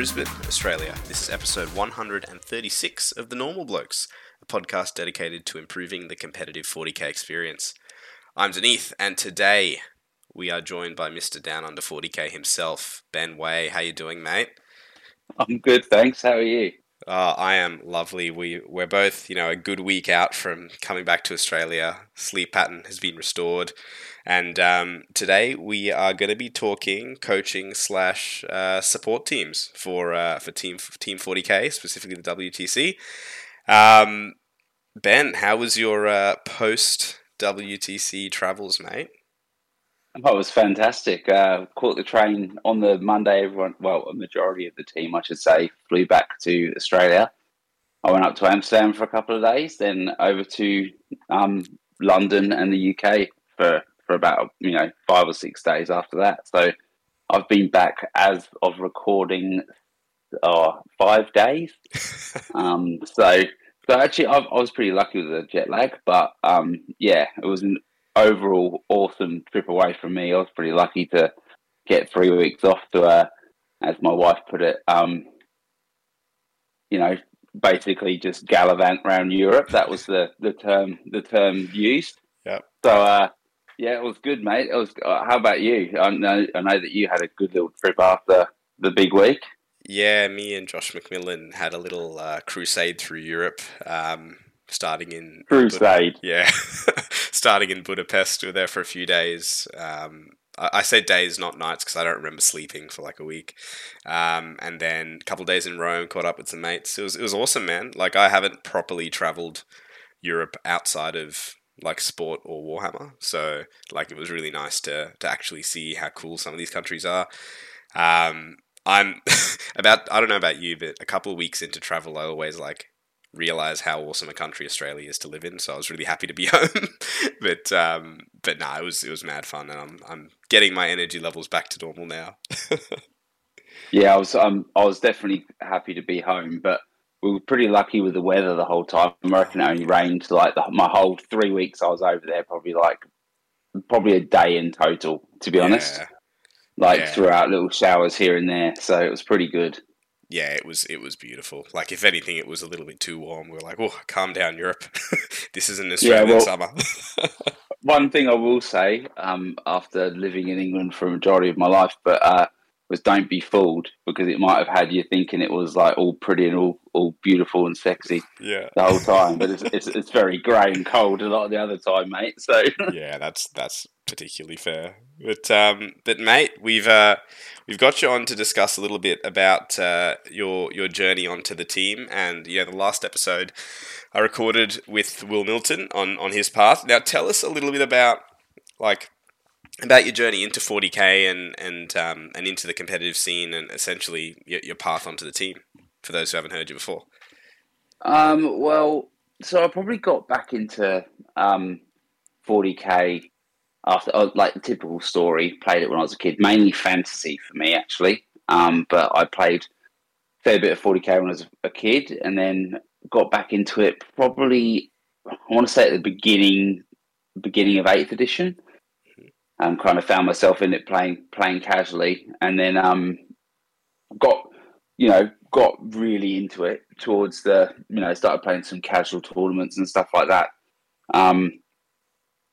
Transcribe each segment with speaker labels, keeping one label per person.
Speaker 1: Brisbane, Australia. This is episode 136 of The Normal Blokes, a podcast dedicated to improving the competitive 40k experience. I'm Dineeth, and today we are joined by Mr. Down Under 40k himself, Ben Way. How you doing, mate?
Speaker 2: I'm good, thanks. How are you?
Speaker 1: Uh, I am lovely. We we're both, you know, a good week out from coming back to Australia. Sleep pattern has been restored, and um, today we are going to be talking coaching slash uh, support teams for uh, for team Team Forty K, specifically the WTC. Um, ben, how was your uh, post WTC travels, mate?
Speaker 2: Oh, it was fantastic. Uh, caught the train on the Monday. Everyone, well, a majority of the team, I should say, flew back to Australia. I went up to Amsterdam for a couple of days, then over to um, London and the UK for for about you know five or six days after that. So I've been back as of recording uh, five days. um, so so actually, I, I, was pretty lucky with the jet lag, but um, yeah, it was an overall awesome trip away from me. I was pretty lucky to get three weeks off to, uh, as my wife put it, um, you know, basically just gallivant around Europe. That was the, the term the term used.
Speaker 1: Yeah.
Speaker 2: So uh, yeah, it was good, mate. It was. Uh, how about you? I know I know that you had a good little trip after the big week.
Speaker 1: Yeah, me and Josh McMillan had a little uh, crusade through Europe. Um, starting in
Speaker 2: Crusade.
Speaker 1: Bud- yeah, starting in Budapest. We were there for a few days. Um, I, I say days, not nights, because I don't remember sleeping for like a week. Um, and then a couple days in Rome, caught up with some mates. It was it was awesome, man. Like I haven't properly traveled Europe outside of like sport or Warhammer, so like it was really nice to to actually see how cool some of these countries are. Um, I'm about I don't know about you, but a couple of weeks into travel, I always like realize how awesome a country Australia is to live in. So I was really happy to be home. but um, but no, nah, it was it was mad fun, and I'm I'm getting my energy levels back to normal now.
Speaker 2: yeah, I was um I was definitely happy to be home, but we were pretty lucky with the weather the whole time. I reckon it only rained like the, my whole three weeks I was over there, probably like probably a day in total, to be yeah. honest. Like yeah. throughout little showers here and there, so it was pretty good
Speaker 1: yeah, it was it was beautiful. Like if anything, it was a little bit too warm. We were like, oh, calm down, Europe. this is an Australian yeah, well, summer.
Speaker 2: one thing I will say, um, after living in England for a majority of my life, but uh, was don't be fooled because it might have had you thinking it was like all pretty and all, all beautiful and sexy
Speaker 1: yeah.
Speaker 2: the whole time. But it's, it's, it's very grey and cold a lot of the other time, mate. So
Speaker 1: yeah, that's that's particularly fair. But um, but mate, we've uh, we've got you on to discuss a little bit about uh, your your journey onto the team, and you know the last episode I recorded with Will Milton on on his path. Now tell us a little bit about like about your journey into 40k and and um, and into the competitive scene, and essentially your, your path onto the team. For those who haven't heard you before.
Speaker 2: Um, well, so I probably got back into um, 40k after oh, like the typical story. Played it when I was a kid, mainly fantasy for me actually. Um, but I played a fair bit of 40k when I was a kid, and then got back into it probably I want to say at the beginning beginning of eighth edition. Um, kind of found myself in it playing playing casually, and then um, got you know got really into it towards the you know started playing some casual tournaments and stuff like that. Um,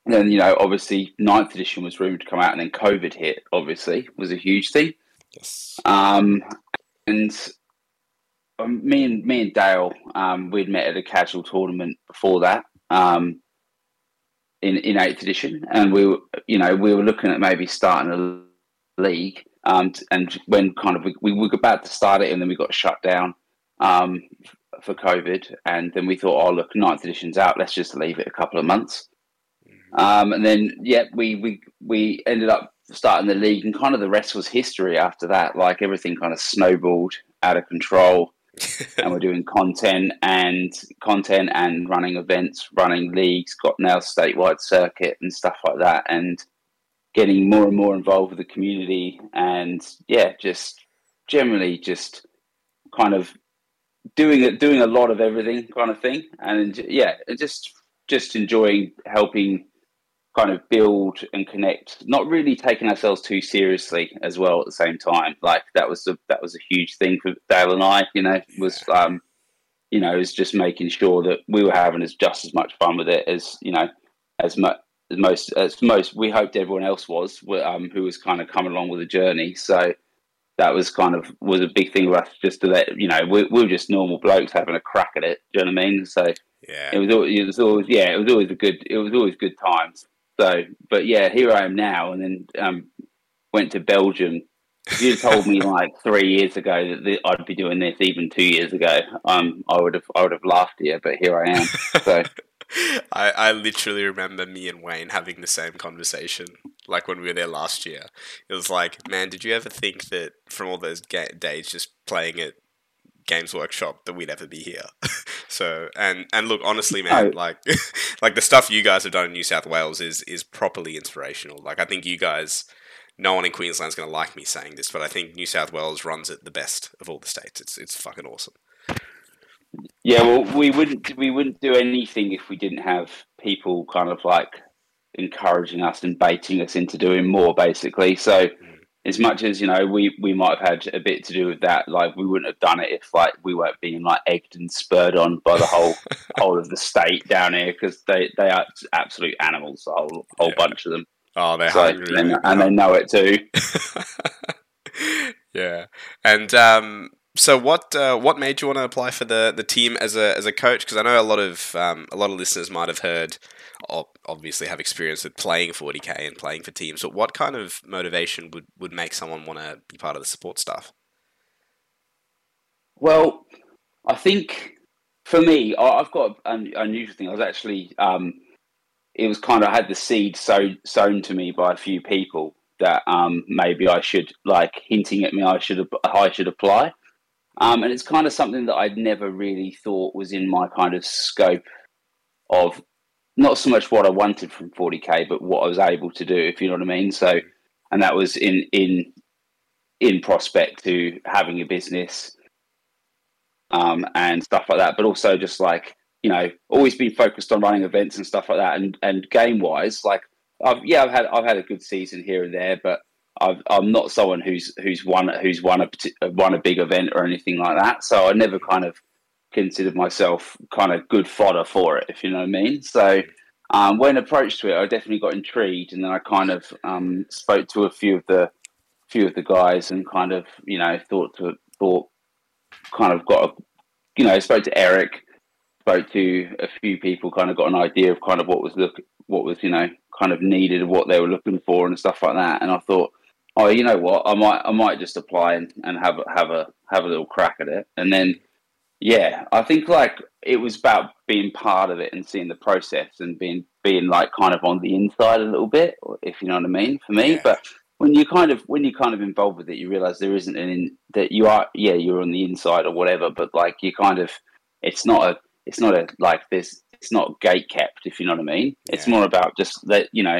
Speaker 2: then you know, obviously, ninth edition was rumored to come out, and then COVID hit. Obviously, was a huge thing.
Speaker 1: Yes.
Speaker 2: Um, and um, me and me and Dale, um, we'd met at a casual tournament before that, um, in in eighth edition, and we were, you know, we were looking at maybe starting a league. Um, and when kind of we, we were about to start it, and then we got shut down um, for COVID, and then we thought, oh look, ninth edition's out. Let's just leave it a couple of months. Um, and then, yeah, we, we, we ended up starting the league, and kind of the rest was history after that. Like everything kind of snowballed out of control. And we're doing content and content and running events, running leagues, got now statewide circuit and stuff like that, and getting more and more involved with the community, and yeah, just generally just kind of doing it, doing a lot of everything kind of thing, and yeah, just just enjoying helping kind of build and connect, not really taking ourselves too seriously as well at the same time. Like that was a that was a huge thing for Dale and I. You know, was um, you know, is just making sure that we were having as just as much fun with it as you know, as much as most as most we hoped everyone else was, um, who was kind of coming along with the journey. So that was kind of was a big thing for us just to let you know we, we were just normal blokes having a crack at it. Do you know what I mean? So
Speaker 1: yeah,
Speaker 2: it was it was always yeah it was always a good it was always good times. So but yeah, here I am now, and then um, went to Belgium. If you told me like three years ago that I'd be doing this, even two years ago, um, I would have I would have laughed at you. But here I am. So.
Speaker 1: I, I literally remember me and Wayne having the same conversation, like when we were there last year. It was like, man, did you ever think that from all those ga- days just playing at Games Workshop that we'd ever be here? so, and and look, honestly, man, like like the stuff you guys have done in New South Wales is is properly inspirational. Like, I think you guys. No one in Queensland's going to like me saying this, but I think New South Wales runs it the best of all the states. It's it's fucking awesome.
Speaker 2: Yeah, well, we wouldn't we wouldn't do anything if we didn't have people kind of like encouraging us and baiting us into doing more, basically. So, as much as you know, we we might have had a bit to do with that. Like, we wouldn't have done it if like we weren't being like egged and spurred on by the whole whole of the state down here because they they are absolute animals, a whole whole yeah. bunch of them.
Speaker 1: Oh, they're so, hungry,
Speaker 2: and, and they know it too.
Speaker 1: yeah, and um, so what uh, what made you want to apply for the, the team as a as a coach? Because I know a lot of um, a lot of listeners might have heard, obviously have experience with playing 40k and playing for teams. But what kind of motivation would, would make someone want to be part of the support staff?
Speaker 2: Well, I think for me, I've got an unusual thing. I was actually um, it was kind of I had the seed sown to me by a few people that um, maybe I should like hinting at me I should I should apply. Um, and it's kind of something that I'd never really thought was in my kind of scope of not so much what I wanted from 40k, but what I was able to do, if you know what I mean. So, and that was in in in prospect to having a business um, and stuff like that, but also just like you know, always been focused on running events and stuff like that. And and game wise, like I've yeah, I've had I've had a good season here and there, but i am not someone who's who's won who's won a won a big event or anything like that. So I never kind of considered myself kind of good fodder for it, if you know what I mean. So um, when approached to it, I definitely got intrigued, and then I kind of um, spoke to a few of the few of the guys, and kind of you know thought to thought kind of got a you know spoke to Eric, spoke to a few people, kind of got an idea of kind of what was look what was you know kind of needed, what they were looking for, and stuff like that. And I thought oh, you know what, I might I might just apply and, and have a, have a have a little crack at it, and then yeah, I think like it was about being part of it and seeing the process and being being like kind of on the inside a little bit, if you know what I mean, for me. Yeah. But when you kind of when you're kind of involved with it, you realize there isn't an in, that you are yeah you're on the inside or whatever, but like you kind of it's not a it's not a like this it's not gate kept if you know what I mean. Yeah. It's more about just that you know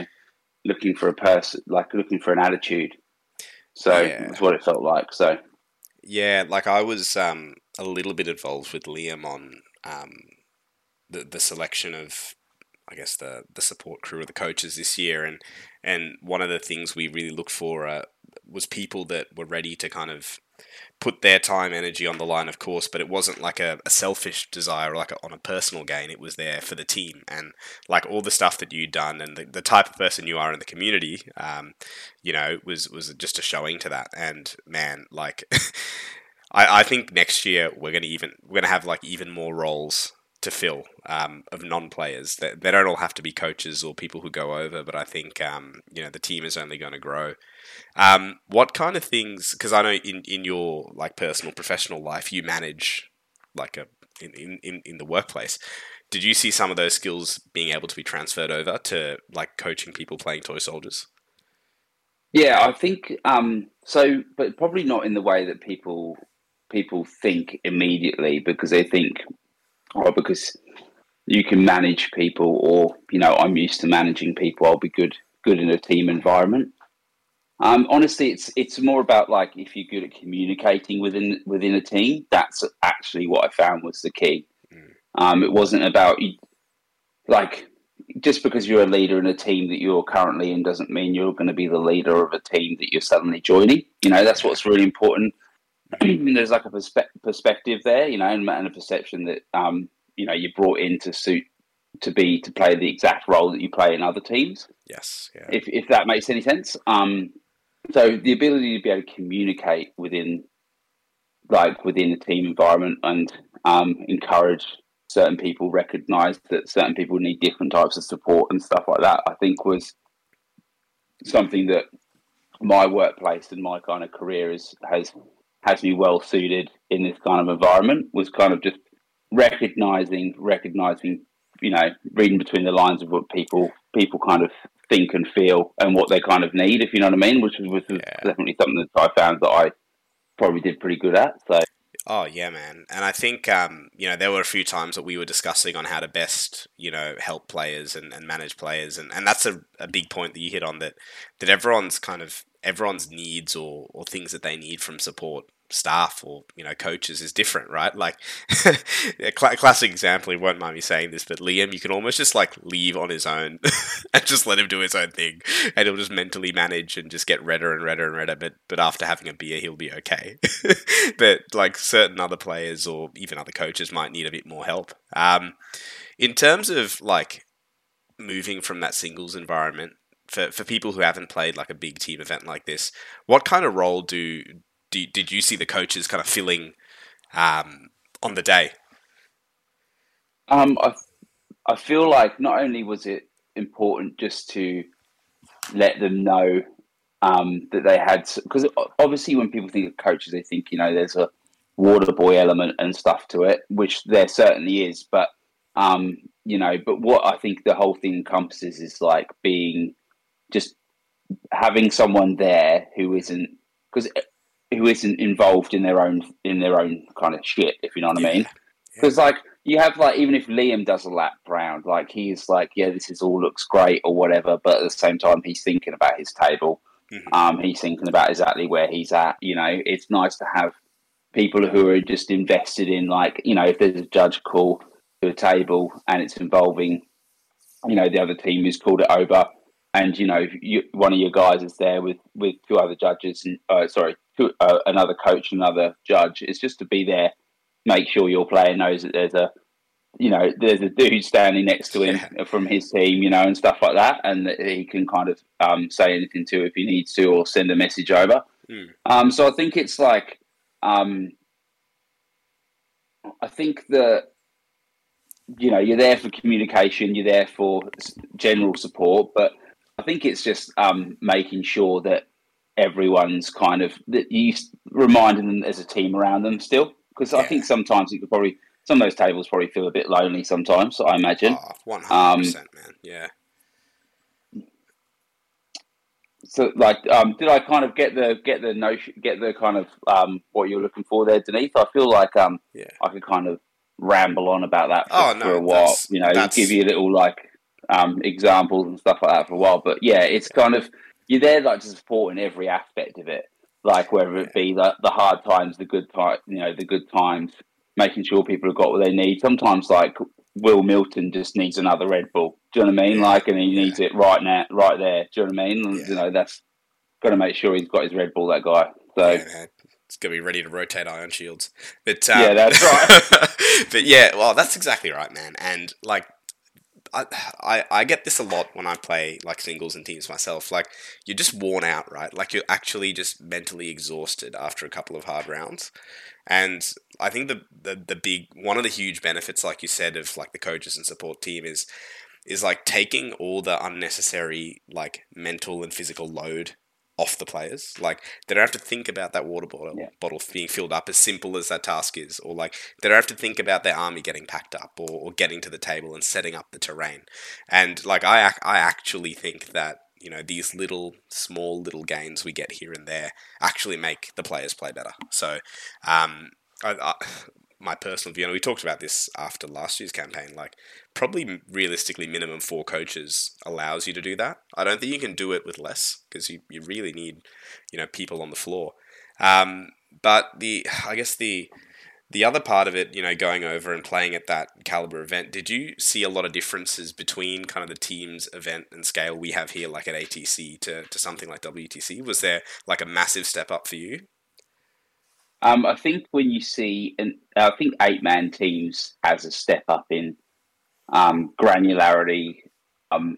Speaker 2: looking for a person like looking for an attitude so yeah. that's what it felt like. So
Speaker 1: yeah, like I was um, a little bit involved with Liam on um, the the selection of I guess the the support crew of the coaches this year, and and one of the things we really look for uh, was people that were ready to kind of put their time energy on the line of course but it wasn't like a, a selfish desire like a, on a personal gain. It was there for the team. And like all the stuff that you'd done and the, the type of person you are in the community um, you know was was just a showing to that. And man like I, I think next year we're gonna even we're gonna have like even more roles to fill um, of non-players. They, they don't all have to be coaches or people who go over, but I think um, you know the team is only going to grow. Um, what kind of things? Because I know in, in your like personal professional life, you manage like a in, in, in the workplace. Did you see some of those skills being able to be transferred over to like coaching people playing toy soldiers?
Speaker 2: Yeah, I think um, so, but probably not in the way that people people think immediately because they think or because you can manage people, or you know, I'm used to managing people. I'll be good good in a team environment. Um, honestly, it's it's more about like if you're good at communicating within within a team. That's actually what I found was the key. Mm. Um, it wasn't about like just because you're a leader in a team that you're currently in doesn't mean you're going to be the leader of a team that you're suddenly joining. You know, that's what's really important. There's like a perspe- perspective there, you know, and, and a perception that um, you know you're brought in to suit to be to play the exact role that you play in other teams.
Speaker 1: Yes, yeah.
Speaker 2: If if that makes any sense. Um, so the ability to be able to communicate within like within the team environment and um, encourage certain people recognize that certain people need different types of support and stuff like that i think was something that my workplace and my kind of career is has has me well suited in this kind of environment was kind of just recognizing recognizing you know reading between the lines of what people people kind of think and feel and what they kind of need if you know what i mean which was, was
Speaker 1: Yeah.
Speaker 2: definitely something that i found that i probably did pretty good at so
Speaker 1: Oh yeah, man. And I think um, you know there were a few times that we were discussing on how to best you know help players and, and manage players, and, and that's a, a big point that you hit on that that everyone's kind of everyone's needs or, or things that they need from support staff or you know coaches is different, right? Like a cl- classic example. You won't mind me saying this, but Liam, you can almost just like leave on his own and just let him do his own thing, and he'll just mentally manage and just get redder and redder and redder. But but after having a beer, he'll be okay. but like certain other players or even other coaches might need a bit more help. Um, in terms of like moving from that singles environment for for people who haven't played like a big team event like this, what kind of role do, do did you see the coaches kind of filling um, on the day?
Speaker 2: Um, I, I feel like not only was it important just to let them know um, that they had, because obviously when people think of coaches, they think you know there's a water boy element and stuff to it, which there certainly is. But um, you know, but what I think the whole thing encompasses is like being just having someone there who isn't because who isn't involved in their own in their own kind of shit, if you know what I mean. Because like you have like even if Liam does a lap round, like he's like, yeah, this is all looks great or whatever, but at the same time he's thinking about his table.
Speaker 1: Mhm.
Speaker 2: Um, he's thinking about exactly where he's at. You know, it's nice to have people who are just invested in like, you know, if there's a judge call to a table and it's involving, you know, the other team who's called it over, and you know, you, one of your guys is there with with two other judges, and uh, sorry, two, uh, another coach, and another judge. It's just to be there, make sure your player knows that there's a you know, there's a dude standing next to him from his team, you know, and stuff like that, and that he can kind of um, say anything to if he needs to or send a message over.
Speaker 1: Mm.
Speaker 2: Um, so I think it's like, um, I think that you know you're there for communication, you're there for general support, but I think it's just um, making sure that everyone's kind of that you reminding them there's a team around them still, because I think sometimes you could probably some of those tables probably feel a bit lonely sometimes. I imagine.
Speaker 1: Oh, one hundred percent, man. Yeah.
Speaker 2: So, like, um, did I kind of get the get the notion, get the kind of um, what you're looking for there, Dineeth? I feel like um,
Speaker 1: Yeah.
Speaker 2: I could kind of ramble on about that for,
Speaker 1: Oh, no,
Speaker 2: for a while. You know, give you a little like um, examples and stuff like that for a while. But yeah, it's kind of you're there like to support in every aspect of it, like whether it be the, the hard times, the good time, you know, the good times, making sure people have got what they need. Sometimes like Will Milton just needs another Red Bull. Do you know what I mean?
Speaker 1: Yeah.
Speaker 2: Like, and he needs it right now, right there. Do you know what I mean?
Speaker 1: Yeah.
Speaker 2: You know, that's got to make sure he's got his Red Bull. That guy. So.
Speaker 1: It's gonna be ready to rotate Iron shields. But um,
Speaker 2: Yeah, that's right.
Speaker 1: but yeah, well, that's exactly right, man. And like, I, I get this a lot when I play like singles and teams myself. Like, you're just worn out, right? Like you're actually just mentally exhausted after a couple of hard rounds. And I think the, the the big one of the huge benefits, like you said, of like the coaches and support team is is like taking all the unnecessary like mental and physical load off the players. Like they don't have to think about that water bottle
Speaker 2: Yeah.
Speaker 1: bottle being filled up as simple as that task is, or like they don't have to think about their army getting packed up or, or getting to the table and setting up the terrain. And like I ac- I actually think that you know these little small little gains we get here and there actually make the players play better. So um, I, I, my personal view, and we talked about this after last year's campaign, like probably realistically minimum four coaches allows you to do that. I don't think you can do it with less because you, you really need, you know, people on the floor. Um, but the I guess the the other part of it, you know, going over and playing at that caliber event, did you see a lot of differences between kind of the team's event and scale we have here, like at ATC, to, to something like WTC? Was there like a massive step up for you?
Speaker 2: Um, I think when you see, and I think eight man teams has a step up in um, granularity, um,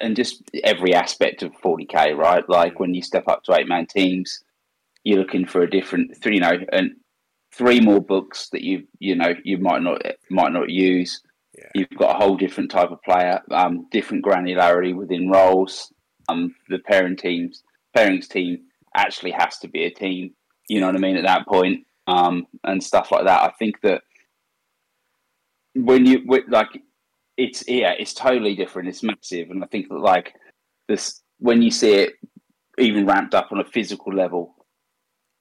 Speaker 2: and just every aspect of 40k, right? Like when you step up to eight man teams, you're looking for a different, three, you know, and three more books that you you know you might not might not use. Yeah. You've got a whole different type of player, um, different granularity within roles. Um, the pairing teams, pairings team actually has to be a team. You know what I mean at that point, um, and stuff like that. I think that when you like, it's yeah, it's totally different. It's massive, and I think that like this when you see it even ramped up on a physical level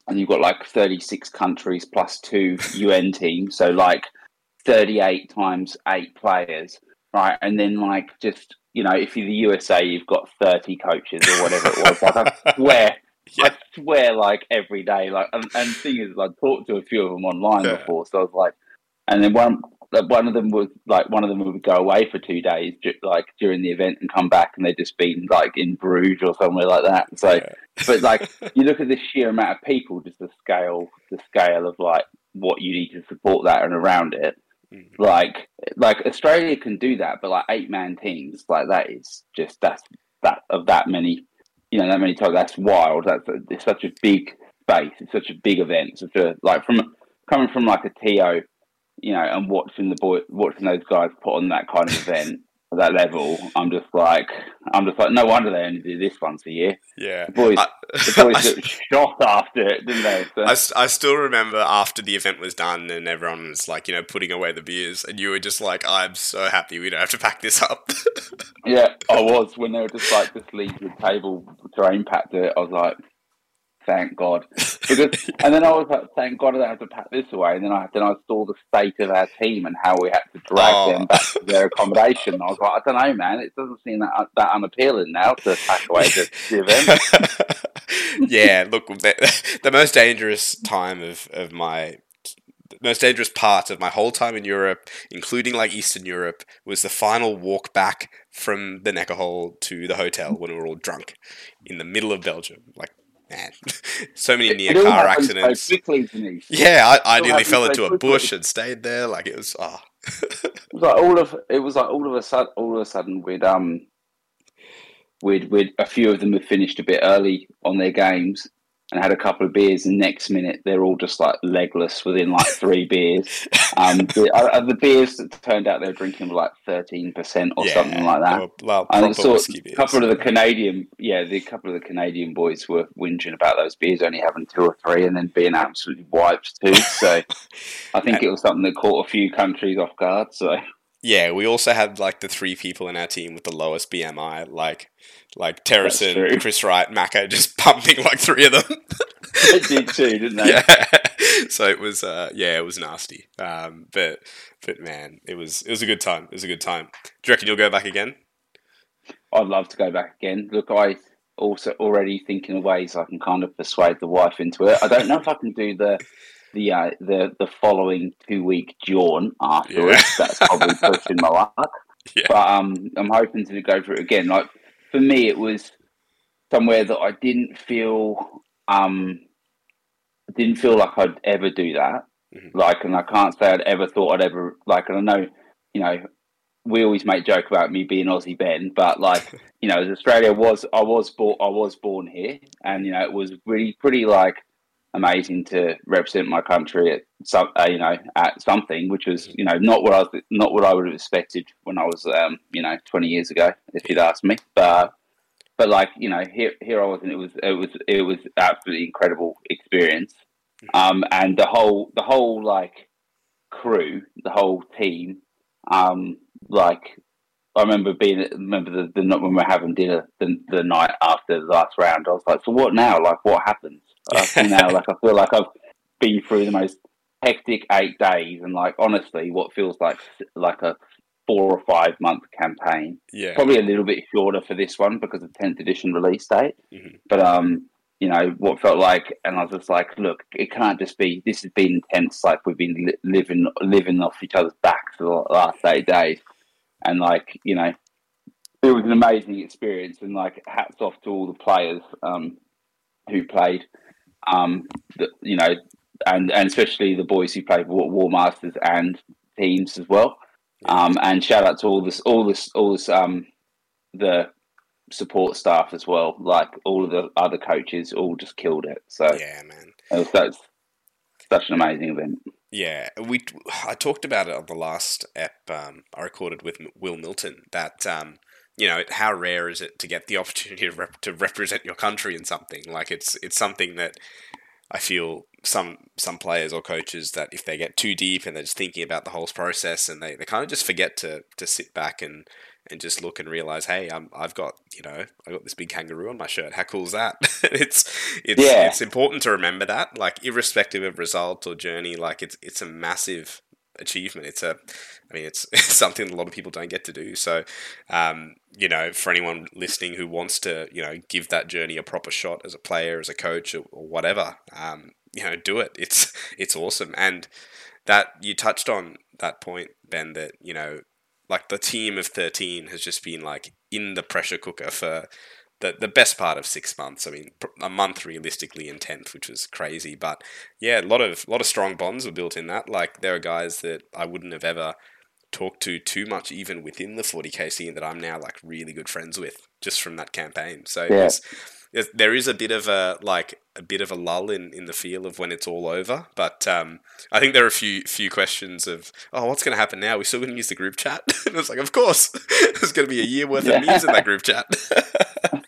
Speaker 2: and you've got like 36 countries plus two UN teams, so like 38 times eight players, right? And then like just you know, if you're the USA, you've got 30 coaches or whatever it was. Like I swear, yeah. I swear, like every day, like and, and the thing is, I talked to a few of them online yeah. before, so I was like, and then one one of them was like one of them would go away for two days, like during the event, and come back, and they'd just been like in Bruges or somewhere like that. So, yeah. but like you look at the sheer amount of people, just the scale, the scale of like what you need to support that and around it. Mm-hmm. Like, like Australia can do that, but like eight man teams, like that is just that's that of that many, you know, that many times. That's wild. That's it's such a big space. It's such a big event. Such a like from coming from like a TO you know, and watching the boy, watching those guys put on that kind of event that level, I'm just like, I'm just like, no wonder they only do this once a year.
Speaker 1: Yeah,
Speaker 2: the boys, I, the boys I, shot after it, didn't they? So.
Speaker 1: I, I still remember after the event was done and everyone was like, you know, putting away the beers, and you were just like, I'm so happy we don't have to pack this up.
Speaker 2: yeah, I was when they were just like, just leave the table to impact it. I was like, thank God. Because, and then I was like, thank God I don't have to pack this away. And then I then I saw the state of our team and how we had to drag oh. them back to their accommodation. I was like, I don't know, man. It doesn't seem that that unappealing now to pack away the, the
Speaker 1: event. yeah, look, the, the most dangerous time of, of my most dangerous part of my whole time in Europe, including like Eastern Europe, was the final walk back from the Nekkerhal to the hotel when we were all drunk in the middle of Belgium. Like man, so many near car accidents.
Speaker 2: So quickly,
Speaker 1: yeah, I, I nearly fell into so a bush and stayed there. Like it was, oh.
Speaker 2: it was like all of it was like all of a sudden, all of a sudden, we'd um, we'd we'd a few of them had finished a bit early on their games, and had a couple of beers, and next minute they're all just like legless within like three beers. Um, the, uh, the, beers that turned out they were drinking were like thirteen percent or yeah, something like that.
Speaker 1: Well, and so
Speaker 2: a couple of the Canadian, yeah, the couple of the Canadian boys were whinging about those beers only having two or three, and then being absolutely wiped too. So I think it was something that caught a few countries off guard. So
Speaker 1: yeah, we also had like the three people in our team with the lowest BMI, like like Terrison, Chris Wright, Maka, just pumping like three of them.
Speaker 2: they did too, didn't they?
Speaker 1: Yeah. So it was, uh, yeah, it was nasty. Um, but but man, it was it was a good time. It was a good time. Do you reckon you'll go back again?
Speaker 2: I'd love to go back again. Look, I also already thinking of ways I can kind of persuade the wife into it. I don't know if I can do the the uh, the the following two week jaunt afterwards. Yeah. That's probably pushing my luck. Yeah. But um, I'm hoping to go for it again. Like for me, it was somewhere that I didn't feel um, didn't feel like I'd ever do that. Mm-hmm. Like, and I can't say I'd ever thought I'd ever like. And I know, you know, we always make joke about me being Aussie Ben, but like, you know, as Australia was, I was born, I was born here, and you know, it was really pretty like amazing to represent my country at some, uh, you know, at something which was, you know, not what I was, not what I would have expected when I was, um, you know, twenty years ago, if you'd asked me. But, but like, you know, here, here I was, and it was, it was, it was absolutely incredible experience. Um, and the whole, the whole like crew, the whole team, um, like I remember being remember the, the when we were having dinner the, the night after the last round. I was like, so what now? Like, what happens? I feel now like I feel like I've been through the most hectic eight days, and like honestly, what feels like like a four or five month campaign.
Speaker 1: Yeah,
Speaker 2: probably a little bit shorter for this one because of tenth edition release date. Mm-hmm. But um, you know what felt like, and I was just like, look, it can't just be. This has been intense. Like we've been li- living living off each other's backs for the last eight days, and like you know, it was an amazing experience. And like hats off to all the players um, who played. Um, the, you know, and and especially the boys who played War, War Masters and teams as well. Um, and shout out to all this, all this, all this, um, the support staff as well. Like all of the other coaches, all just killed it. So
Speaker 1: yeah, man,
Speaker 2: it was, that was such an amazing event.
Speaker 1: Yeah, we I talked about it on the last ep um, I recorded with Will Milton that um, you know how rare is it to get the opportunity to, rep- to represent your country in something like it's it's something that I feel some some players or coaches that if they get too deep and they're just thinking about the whole process and they, they kind of just forget to to sit back and and just look and realize, hey, I'm, I've got you know I got this big kangaroo on my shirt. How cool is that? it's it's
Speaker 2: Yeah.
Speaker 1: it's important to remember that, like irrespective of result or journey, like it's it's a massive achievement. It's a, I mean, it's, it's something a lot of people don't get to do. So, um, you know, for anyone listening who wants to, you know, give that journey a proper shot as a player, as a coach, or, or whatever, um, you know, do it. It's it's awesome. And that you touched on that point, Ben, that you know, like the team of thirteen has just been like in the pressure cooker for the, the best part of six months. I mean, a month realistically in tenth, which was crazy. But yeah, a lot of lot of strong bonds were built in that. Like there are guys that I wouldn't have ever talked to too much, even within the 40k scene, that I'm now like really good friends with just from that campaign. So
Speaker 2: Yeah.
Speaker 1: there is a bit of a like a bit of a lull in, in the feel of when it's all over. But um, I think there are a few few questions of oh, what's going to happen now? We're still going to use the group chat? and it's like, of course, there's going to be a year worth
Speaker 2: Yeah.
Speaker 1: of memes in that group chat.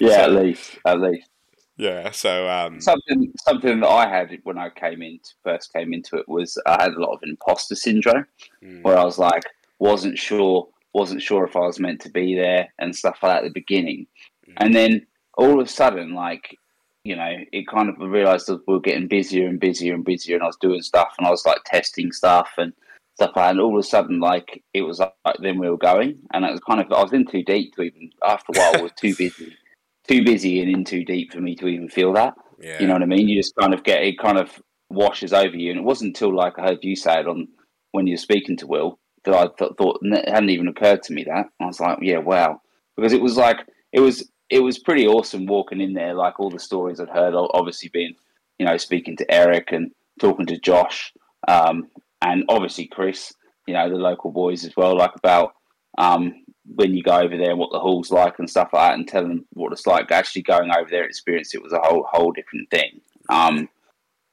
Speaker 2: Yeah,
Speaker 1: So-
Speaker 2: at least, at least.
Speaker 1: Yeah. So um,
Speaker 2: Something, something that I had when I came in, first came into it was I had a lot of imposter syndrome,
Speaker 1: mm,
Speaker 2: where I was like, wasn't sure, wasn't sure if I was meant to be there and stuff like that at the beginning,
Speaker 1: Mm.
Speaker 2: and then all of a sudden, like, you know, it kind of realised that we were getting busier and busier and busier, and I was doing stuff, and I was like testing stuff and stuff like that, and all of a sudden, like, it was like then we were going, and it was kind of I was in too deep to even after a while, I was too busy, too busy and in too deep for me to even feel that.
Speaker 1: yeah.
Speaker 2: You know what I mean? You just kind of get it kind of washes over you. And it wasn't until like I heard you say it on when you were speaking to Will that I th- thought it hadn't even occurred to me that I was like, yeah, wow, because it was like it was it was pretty awesome walking in there. Like all the stories I'd heard, obviously being you know speaking to Eric and talking to Josh, um, and obviously Chris, you know the local boys as well, like about um, when you go over there and what the hall's like and stuff like that, and tell them what it's like. Actually going over there, experience it was a whole whole different thing. Um,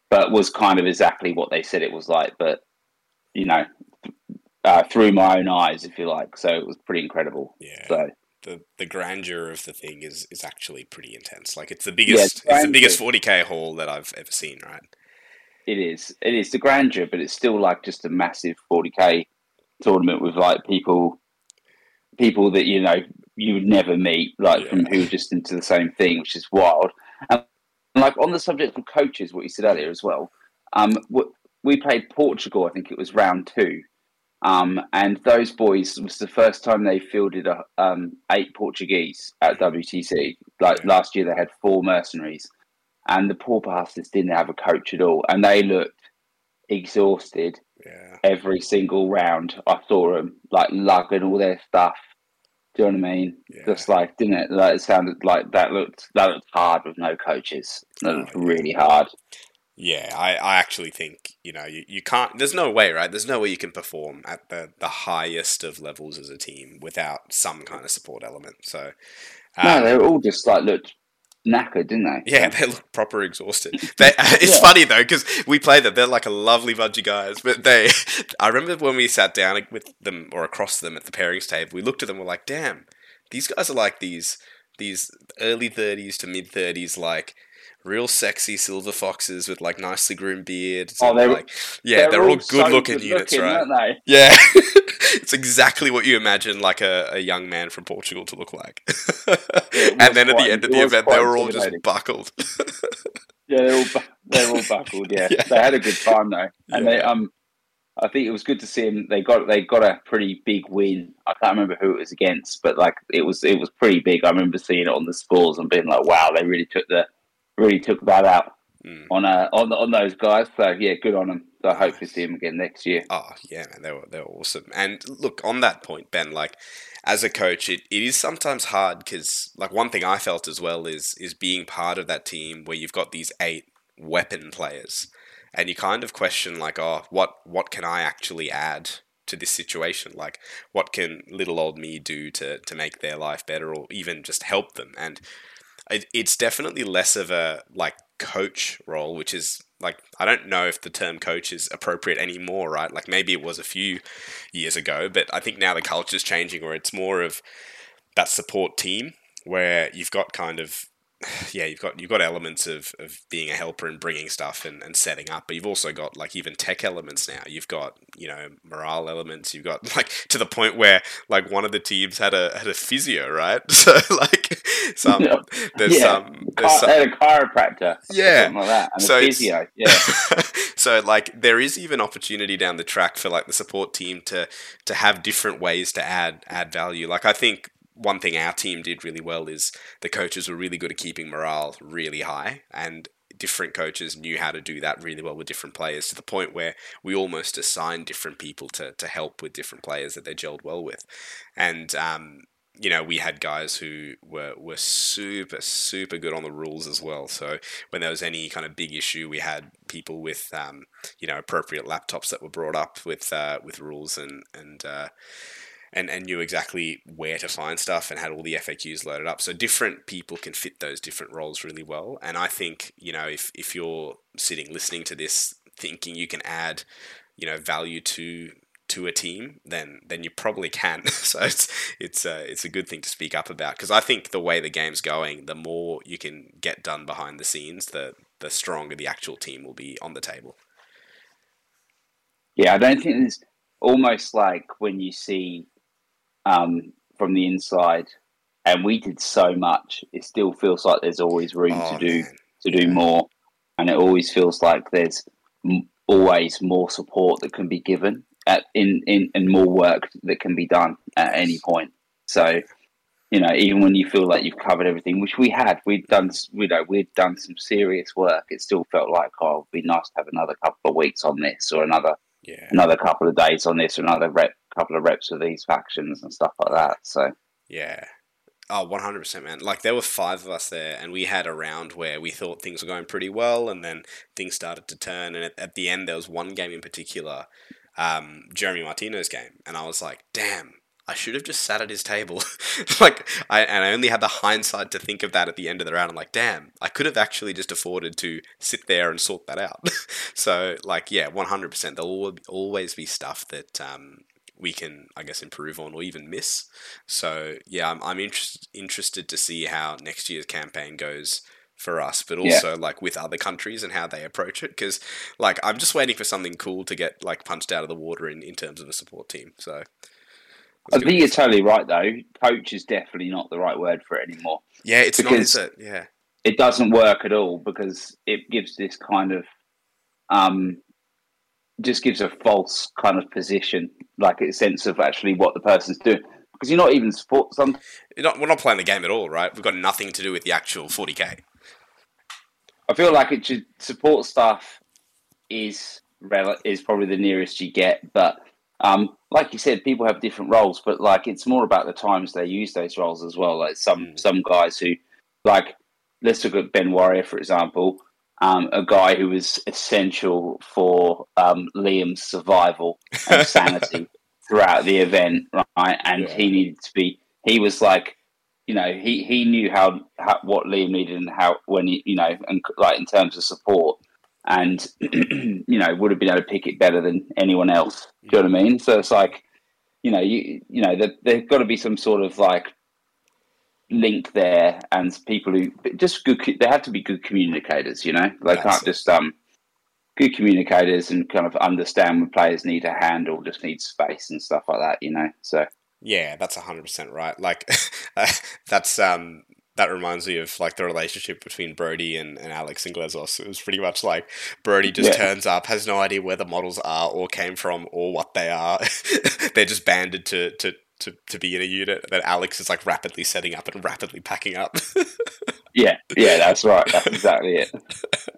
Speaker 2: but was kind of exactly what they said it was like, but you know, uh, through my own eyes, if you like. So it was pretty incredible.
Speaker 1: Yeah.
Speaker 2: So
Speaker 1: the the grandeur of the thing is is actually pretty intense. Like it's the biggest yeah, it's the biggest 40k hall that I've ever seen, right?
Speaker 2: it is. It is the grandeur, but it's still like just a massive 40k tournament with like people, people that you know you would never meet, like from who are just into the same thing, which is wild. And like on the subject of coaches, what you said earlier as well. Um, we played Portugal. I think it was round two. Um, and those boys it was the first time they fielded a, um, eight Portuguese at WTC. Like
Speaker 1: Yeah.
Speaker 2: last year, they had four mercenaries, and the poor bastards didn't have a coach at all, and they looked exhausted
Speaker 1: Yeah.
Speaker 2: every single round. I saw them like lugging all their stuff. Do you know what I mean?
Speaker 1: Yeah.
Speaker 2: Just like didn't it? Like it sounded like that looked that looked hard with no coaches. That looked
Speaker 1: Oh, yeah.
Speaker 2: really hard.
Speaker 1: Yeah, I, I actually think, you know, you, you can't there's no way, right? There's no way you can perform at the, the highest of levels as a team without some kind of support element. So
Speaker 2: no,
Speaker 1: um,
Speaker 2: they were all just like looked knackered, didn't they?
Speaker 1: Yeah, they look proper exhausted. They, it's
Speaker 2: Yeah.
Speaker 1: funny though because we played them. They're like a lovely bunch of guys, but they. I remember when we sat down with them or across them at the pairings table. We looked at them. We're like, damn, these guys are like these these early thirties to mid thirties, like real sexy silver foxes with like nicely groomed beards.
Speaker 2: Oh, they
Speaker 1: like yeah, they're, all
Speaker 2: so
Speaker 1: good looking units,
Speaker 2: good-looking,
Speaker 1: right? Yeah, it's exactly what you imagine like a, a young man from Portugal to look like. and then at the end of the event, they were all just buckled.
Speaker 2: Yeah, they're all bu- they're all buckled. Yeah.
Speaker 1: Yeah.
Speaker 2: they had a good time though, and they um, I think it was good to see them. They got they got a pretty big win. I can't remember who it was against, but like it was it was pretty big. I remember seeing it on the scores and being like, wow, they really took the really took that out mm. on uh, on on those guys. So yeah, good on them. So I hope to see them again next year.
Speaker 1: Oh yeah, man, they were they were awesome. And look on that point, Ben, like as a coach, it, it is sometimes hard because like one thing I felt as well is is being part of that team where you've got these eight weapon players, and you kind of question like, oh, what what can I actually add to this situation? Like, what can little old me do to to make their life better, or even just help them? And it, it's definitely less of a like coach role, which is like I don't know if the term coach is appropriate anymore, right? Like maybe it was a few years ago, but I think now the culture is changing where it's more of that support team where you've got kind of yeah, you've got you've got elements of, of being a helper and bringing stuff and, and setting up, but you've also got like even tech elements now. You've got you know morale elements. You've got like to the point where like one of the teams had a had a physio, right? So like some there's yeah. some
Speaker 2: there's some, a chiropractor,
Speaker 1: yeah,
Speaker 2: like that, and so a physio, yeah.
Speaker 1: so like there is even opportunity down the track for like the support team to to have different ways to add add value. Like I think one thing our team did really well is the coaches were really good at keeping morale really high and different coaches knew how to do that really well with different players to the point where we almost assigned different people to, to help with different players that they gelled well with. And, um, you know, we had guys who were, were super, super good on the rules as well. So when there was any kind of big issue, we had people with, um, you know, appropriate laptops that were brought up with, uh, with rules and, and, uh, and, and knew exactly where to find stuff and had all the FAQs loaded up. So different people can fit those different roles really well. And I think, you know, if, if you're sitting listening to this thinking you can add, you know, value to to a team, then then you probably can. so it's it's a, it's a good thing to speak up about because I think the way the game's going, the more you can get done behind the scenes, the the stronger the actual team will be on the table.
Speaker 2: Yeah, I don't think it's almost like when you see um, from the inside, and we did so much. It still feels like there's always room oh, to do man. to do more, and it always feels like there's m- always more support that can be given at, in, in and more work that can be done at any point. So, you know, even when you feel like you've covered everything, which we had, we'd done, you know, we'd done some serious work. It still felt like, oh, it'd be nice to have another couple of weeks on this, or another, yeah. another couple of days on this, or another rep couple of reps with these factions and stuff like that. So
Speaker 1: yeah. Oh, 100%, man. Like, there were five of us there, and we had a round where we thought things were going pretty well, and then things started to turn. And at, at the end, there was one game in particular, um, Jeremy Martino's game, and I was like, damn, I should have just sat at his table. like, I, and I only had the hindsight to think of that at the end of the round. I'm like, damn, I could have actually just afforded to sit there and sort that out. so, like, yeah, 100%. There'll always be stuff that, um, we can, I guess, improve on or even miss. So yeah, I'm, I'm interest, interested to see how next year's campaign goes for us, but also yeah. like with other countries and how they approach it. Because like I'm just waiting for something cool to get like punched out of the water in, in terms of a support team. So
Speaker 2: I think you're totally right though. Coach is definitely not the right word for it anymore.
Speaker 1: Yeah, it's not, is it? Yeah.
Speaker 2: It doesn't work at all because it gives this kind of um just gives a false kind of position, like a sense of actually what the person's doing. Because you're not even support some.
Speaker 1: Not, we're not playing the game at all, right? We've got nothing to do with the actual 40k.
Speaker 2: I feel like it should support stuff is rel- is probably the nearest you get, but um, like you said, people have different roles, but like it's more about the times they use those roles as well. Like some mm. some guys who, like, let's look at Ben Warrior for example um, a guy who was essential for um, Liam's survival and sanity throughout the event, right? And yeah. he needed to be. He was like, you know, he he knew how, how what Liam needed and how when he, you know, and like in terms of support, and you know, would have been able to pick it better than anyone else. Do you know what I mean? So it's like, you know, you you know, there, there's got to be some sort of like link there and people who just good they have to be good communicators you know they That's can't it. just um good communicators and kind of understand when players need a hand or just need space and stuff like that you know so
Speaker 1: yeah that's 100% right like that's um that reminds me of like the relationship between Brody and, and Alex and Glezos. It was pretty much like Brody just yeah. turns up, has no idea where the models are or came from or what they are. They're just banded to, to to, to be in a unit that Alex is like rapidly setting up and rapidly packing up.
Speaker 2: yeah, yeah, that's right. That's exactly it.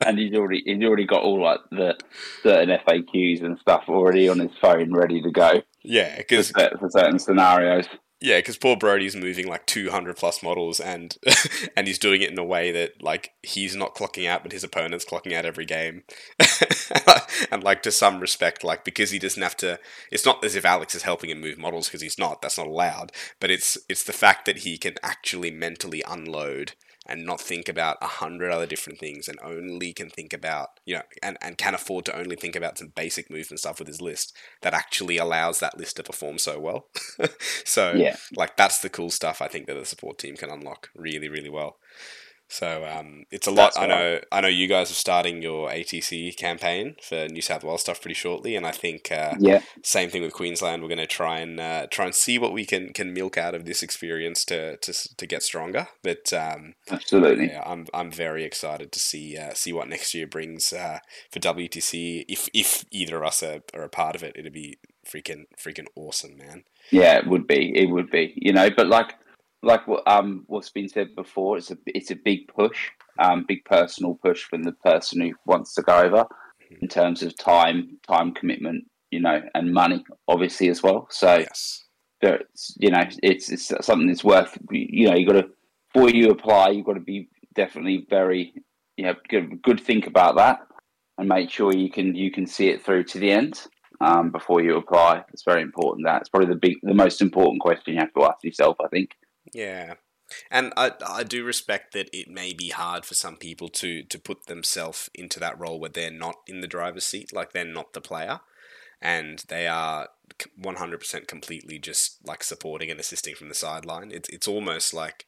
Speaker 2: And he's already he's already got all like the certain FAQs and stuff already on his phone ready to go.
Speaker 1: Yeah, because
Speaker 2: for, for certain scenarios.
Speaker 1: Yeah, because poor Brody's moving like 200 plus models, and and he's doing it in a way that like he's not clocking out, but his opponent's clocking out every game. and like to some respect, like because he doesn't have to. It's not as if Alex is helping him move models because he's not. That's not allowed. But it's it's the fact that he can actually mentally unload and not think about a hundred other different things and only can think about you know and, and can afford to only think about some basic movement stuff with his list that actually allows that list to perform so well. So
Speaker 2: yeah.
Speaker 1: like that's the cool stuff i think that the support team can unlock really really well so um, it's a lot. I know. I know you guys are starting your ATC campaign for New South Wales stuff pretty shortly, and I think uh,
Speaker 2: yeah,
Speaker 1: same thing with Queensland. We're going to try and uh, try and see what we can can milk out of this experience to to, to get stronger. But um,
Speaker 2: absolutely,
Speaker 1: yeah, I'm I'm very excited to see uh, see what next year brings uh, for WTC. If if either of us are, are a part of it, it'd be freaking freaking awesome, man.
Speaker 2: Yeah, it would be. It would be. You know, but like like what um what's been said before, it's a it's a big push, um, big personal push from the person who wants to go over mm-hmm. in terms of time, time commitment, you know, and money, obviously as well. So,
Speaker 1: yes.
Speaker 2: you know, it's it's something that's worth. You know, you got to before you apply, you've got to be definitely very, you know, good good think about that and make sure you can you can see it through to the end. Um, before you apply, it's very important. That it's probably the big, the most important question you have to ask yourself. I think.
Speaker 1: Yeah. And I, I do respect that it may be hard for some people to, to put themselves into that role where they're not in the driver's seat, like they're not the player, and they are 100% completely just like supporting and assisting from the sideline. It's, it's almost like,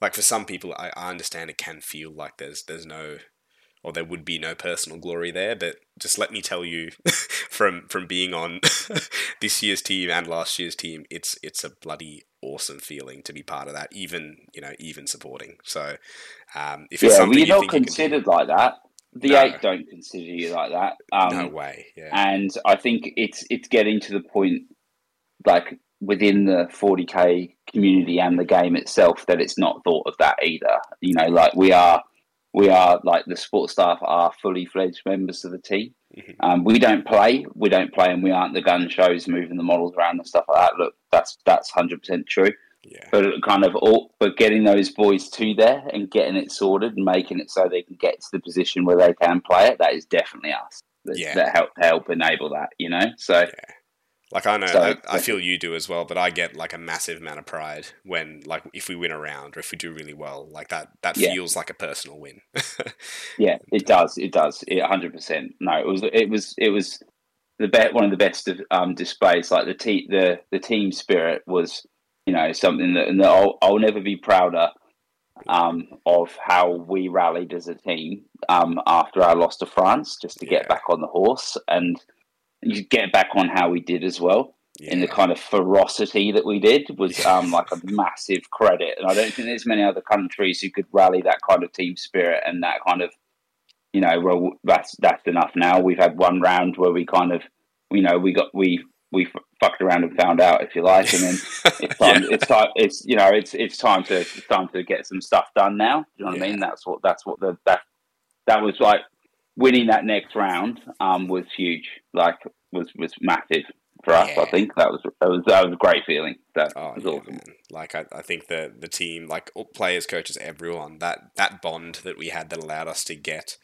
Speaker 1: like for some people, I, I understand it can feel like there's there's no or there would be no personal glory there. But just let me tell you, from from being on this year's team and last year's team, it's it's a bloody awesome feeling to be part of that. Even you know, even supporting. So um, if
Speaker 2: yeah,
Speaker 1: it's something
Speaker 2: well, you're
Speaker 1: you
Speaker 2: not considered like that. The
Speaker 1: No.
Speaker 2: eight don't consider you like that. Um,
Speaker 1: no way. Yeah.
Speaker 2: and I think it's it's getting to the point, like within the 40k community and the game itself, that it's not thought of that either. You know, like we are, we are like the sports staff are fully fledged members of the team.
Speaker 1: Mhm.
Speaker 2: Um, we don't play, we don't play, and we aren't the gun shows moving the models around and stuff like that. Look, that's that's hundred percent true.
Speaker 1: Yeah.
Speaker 2: But kind of all, but getting those boys to there and getting it sorted and making it so they can get to the position where they can play it, that is definitely us. That,
Speaker 1: Yeah.
Speaker 2: that help help enable that, you know. So
Speaker 1: Like I know,
Speaker 2: So-
Speaker 1: I, I feel you do as well, but I get like a massive amount of pride when, like, if we win a round or if we do really well, like that. That
Speaker 2: Yeah.
Speaker 1: feels like a personal win.
Speaker 2: yeah, it does, it does, it hundred percent. No, it was it was it was the be- one of the best of, um, displays. Like the te- the the team spirit was, you know, something that, and that I'll, I'll never be prouder um, of how we rallied as a team um, after our loss to France, just to
Speaker 1: Yeah.
Speaker 2: get back on the horse and you get back on how we did as well.
Speaker 1: yeah.
Speaker 2: in the kind of ferocity that we did was um, like a massive credit. And I don't think there's many other countries who could rally that kind of team spirit and that kind of, you know, well, that's that's enough now. We've had one round where we kind of, you know, we got we we f- fucked around and found out, if you like, and then it's time.
Speaker 1: Yeah.
Speaker 2: It's time. It's you know, it's it's time to it's time to get some stuff done now. Do you know what I mean? That's what that's what the that that was like. Winning that next round um, was huge. Like was was massive for us.
Speaker 1: Yeah.
Speaker 2: I think that was that was that was a great feeling. That
Speaker 1: Oh
Speaker 2: was
Speaker 1: yeah,
Speaker 2: awesome.
Speaker 1: man! Like I, I think the the team, like all players, coaches, everyone that that bond that we had that allowed us to get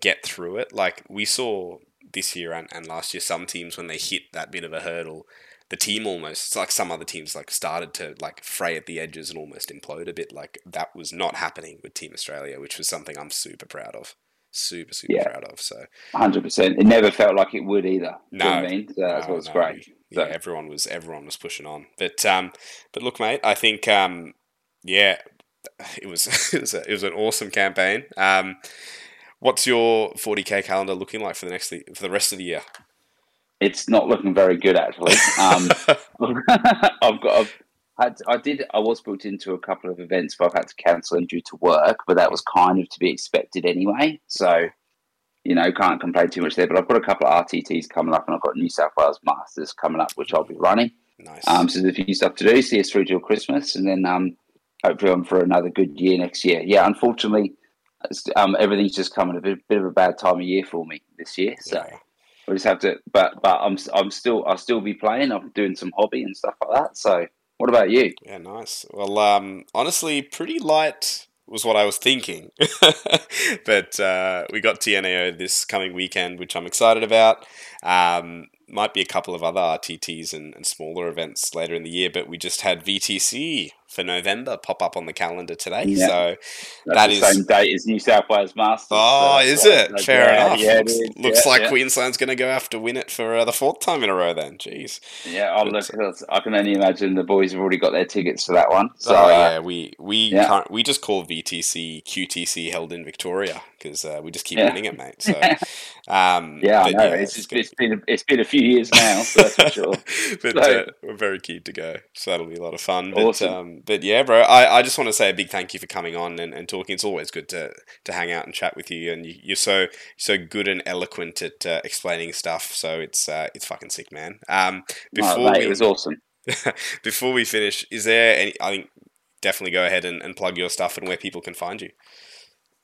Speaker 1: get through it. Like we saw this year and, and last year, some teams when they hit that bit of a hurdle, the team almost it's like some other teams like started to like fray at the edges and almost implode a bit. Like that was not happening with Team Australia, which was something I'm super proud of. Super super
Speaker 2: Yeah.
Speaker 1: proud of. So
Speaker 2: Hundred percent. It never felt like it would either. Do you know what I mean? So that's
Speaker 1: No,
Speaker 2: what's
Speaker 1: no,
Speaker 2: great.
Speaker 1: Yeah,
Speaker 2: So-
Speaker 1: everyone was everyone was pushing on. But um, but look, mate, I think um, yeah, it was it was, a, it was an awesome campaign. Um, what's your 40k calendar looking like for the next for the rest of the year?
Speaker 2: It's not looking very good actually. Um, I've got. I've had, I did. I was booked into a couple of events, but I've had to cancel them due to work. But that was kind of to be expected anyway. So, you know, can't complain too much there. But I've got a couple of RTTs coming up, and I've got New South Wales Masters coming up, which I'll be running.
Speaker 1: Nice.
Speaker 2: Um, so there's a few stuff to do. See us through till Christmas, and then um, hopefully on for another good year next year. Yeah, unfortunately, um, everything's just coming a bit, bit of a bad time of year for me this year. So
Speaker 1: Yeah.
Speaker 2: we just have to. But but I'm I'm still I'll still be playing. I'm doing some hobby and stuff like that. So what about you?
Speaker 1: Yeah, nice. Well, um, honestly, pretty light was what I was thinking. but uh, we got TNAO this coming weekend, which I'm excited about. Um, might be a couple of other RTTs and, and smaller events later in the year, but we just had VTC for November pop up on the calendar today.
Speaker 2: Yeah.
Speaker 1: So That
Speaker 2: the
Speaker 1: is-
Speaker 2: same date as New South Wales Masters.
Speaker 1: Oh,
Speaker 2: so
Speaker 1: is it?
Speaker 2: that's-
Speaker 1: Fair
Speaker 2: yeah,
Speaker 1: enough.
Speaker 2: Yeah,
Speaker 1: looks looks
Speaker 2: Yeah,
Speaker 1: like. Queensland's going to go have to win it for uh, the fourth time in a row. Then, jeez.
Speaker 2: Yeah, I'll look, I can only imagine the boys have already got their tickets for that one. So
Speaker 1: oh
Speaker 2: uh,
Speaker 1: yeah, we we
Speaker 2: yeah.
Speaker 1: can't, we just call VTC QTC held in Victoria because uh, we just keep winning it, mate. So um,
Speaker 2: yeah, I know.
Speaker 1: it's
Speaker 2: it's, it's, been a, it's been a few years now, so that's for sure.
Speaker 1: but
Speaker 2: So-
Speaker 1: uh, we're very keen to go, so that'll be a lot of fun. But
Speaker 2: Awesome.
Speaker 1: Um, but yeah, bro, I, I just want to say a big thank you for coming on and, and talking. It's always good to, to hang out and chat with you, and you, you're so so good and eloquent at uh, explaining stuff. So it's uh, it's fucking sick, man. Um, before
Speaker 2: mate,
Speaker 1: we
Speaker 2: it was awesome.
Speaker 1: before we finish, is there any? I think definitely go ahead and, and plug your stuff and where people can find you.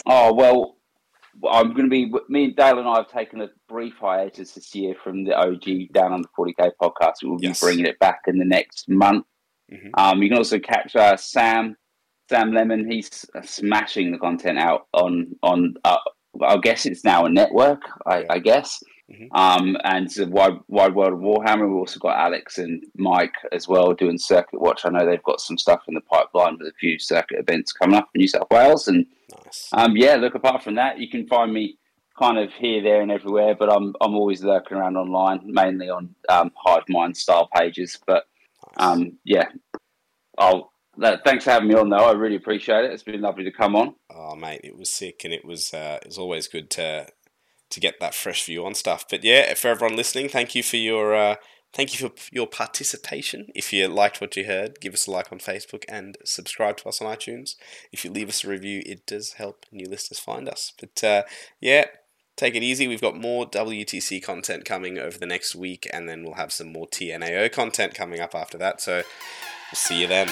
Speaker 2: Oh well, I'm going to be. Me and Dale and I have taken a brief hiatus this year from the OG Down Under 40k podcast. We'll
Speaker 1: Yes.
Speaker 2: be bringing it back in the next month.
Speaker 1: Mhm.
Speaker 2: Um, you can also catch uh, Sam Sam Lemon. He's smashing the content out on on. Uh, I guess it's now a network. I,
Speaker 1: Yeah.
Speaker 2: I guess.
Speaker 1: Mhm.
Speaker 2: Um, and the wide wide world of Warhammer. We've also got Alex and Mike as well doing Circuit Watch. I know they've got some stuff in the pipeline with a few circuit events coming up in New South Wales and.
Speaker 1: Nice.
Speaker 2: Um, yeah, look. Apart from that, you can find me kind of here, there, and everywhere. But I'm I'm always lurking around online, mainly on um, Hive Mind style pages. But. Um, yeah, I'll. Thanks for having me on, though. I really appreciate it. It's been lovely to come on.
Speaker 1: Oh mate, it was sick, and it was uh, always good to to get that fresh view on stuff. But yeah, for everyone listening, thank you for your uh, thank you for your participation. If you liked what you heard, give us a like on Facebook and subscribe to us on iTunes. If you leave us a review, it does help new listeners find us. But uh, yeah. Take it easy. We've got more WTC content coming over the next week, and then we'll have some more TNAO content coming up after that. So, we'll see you then.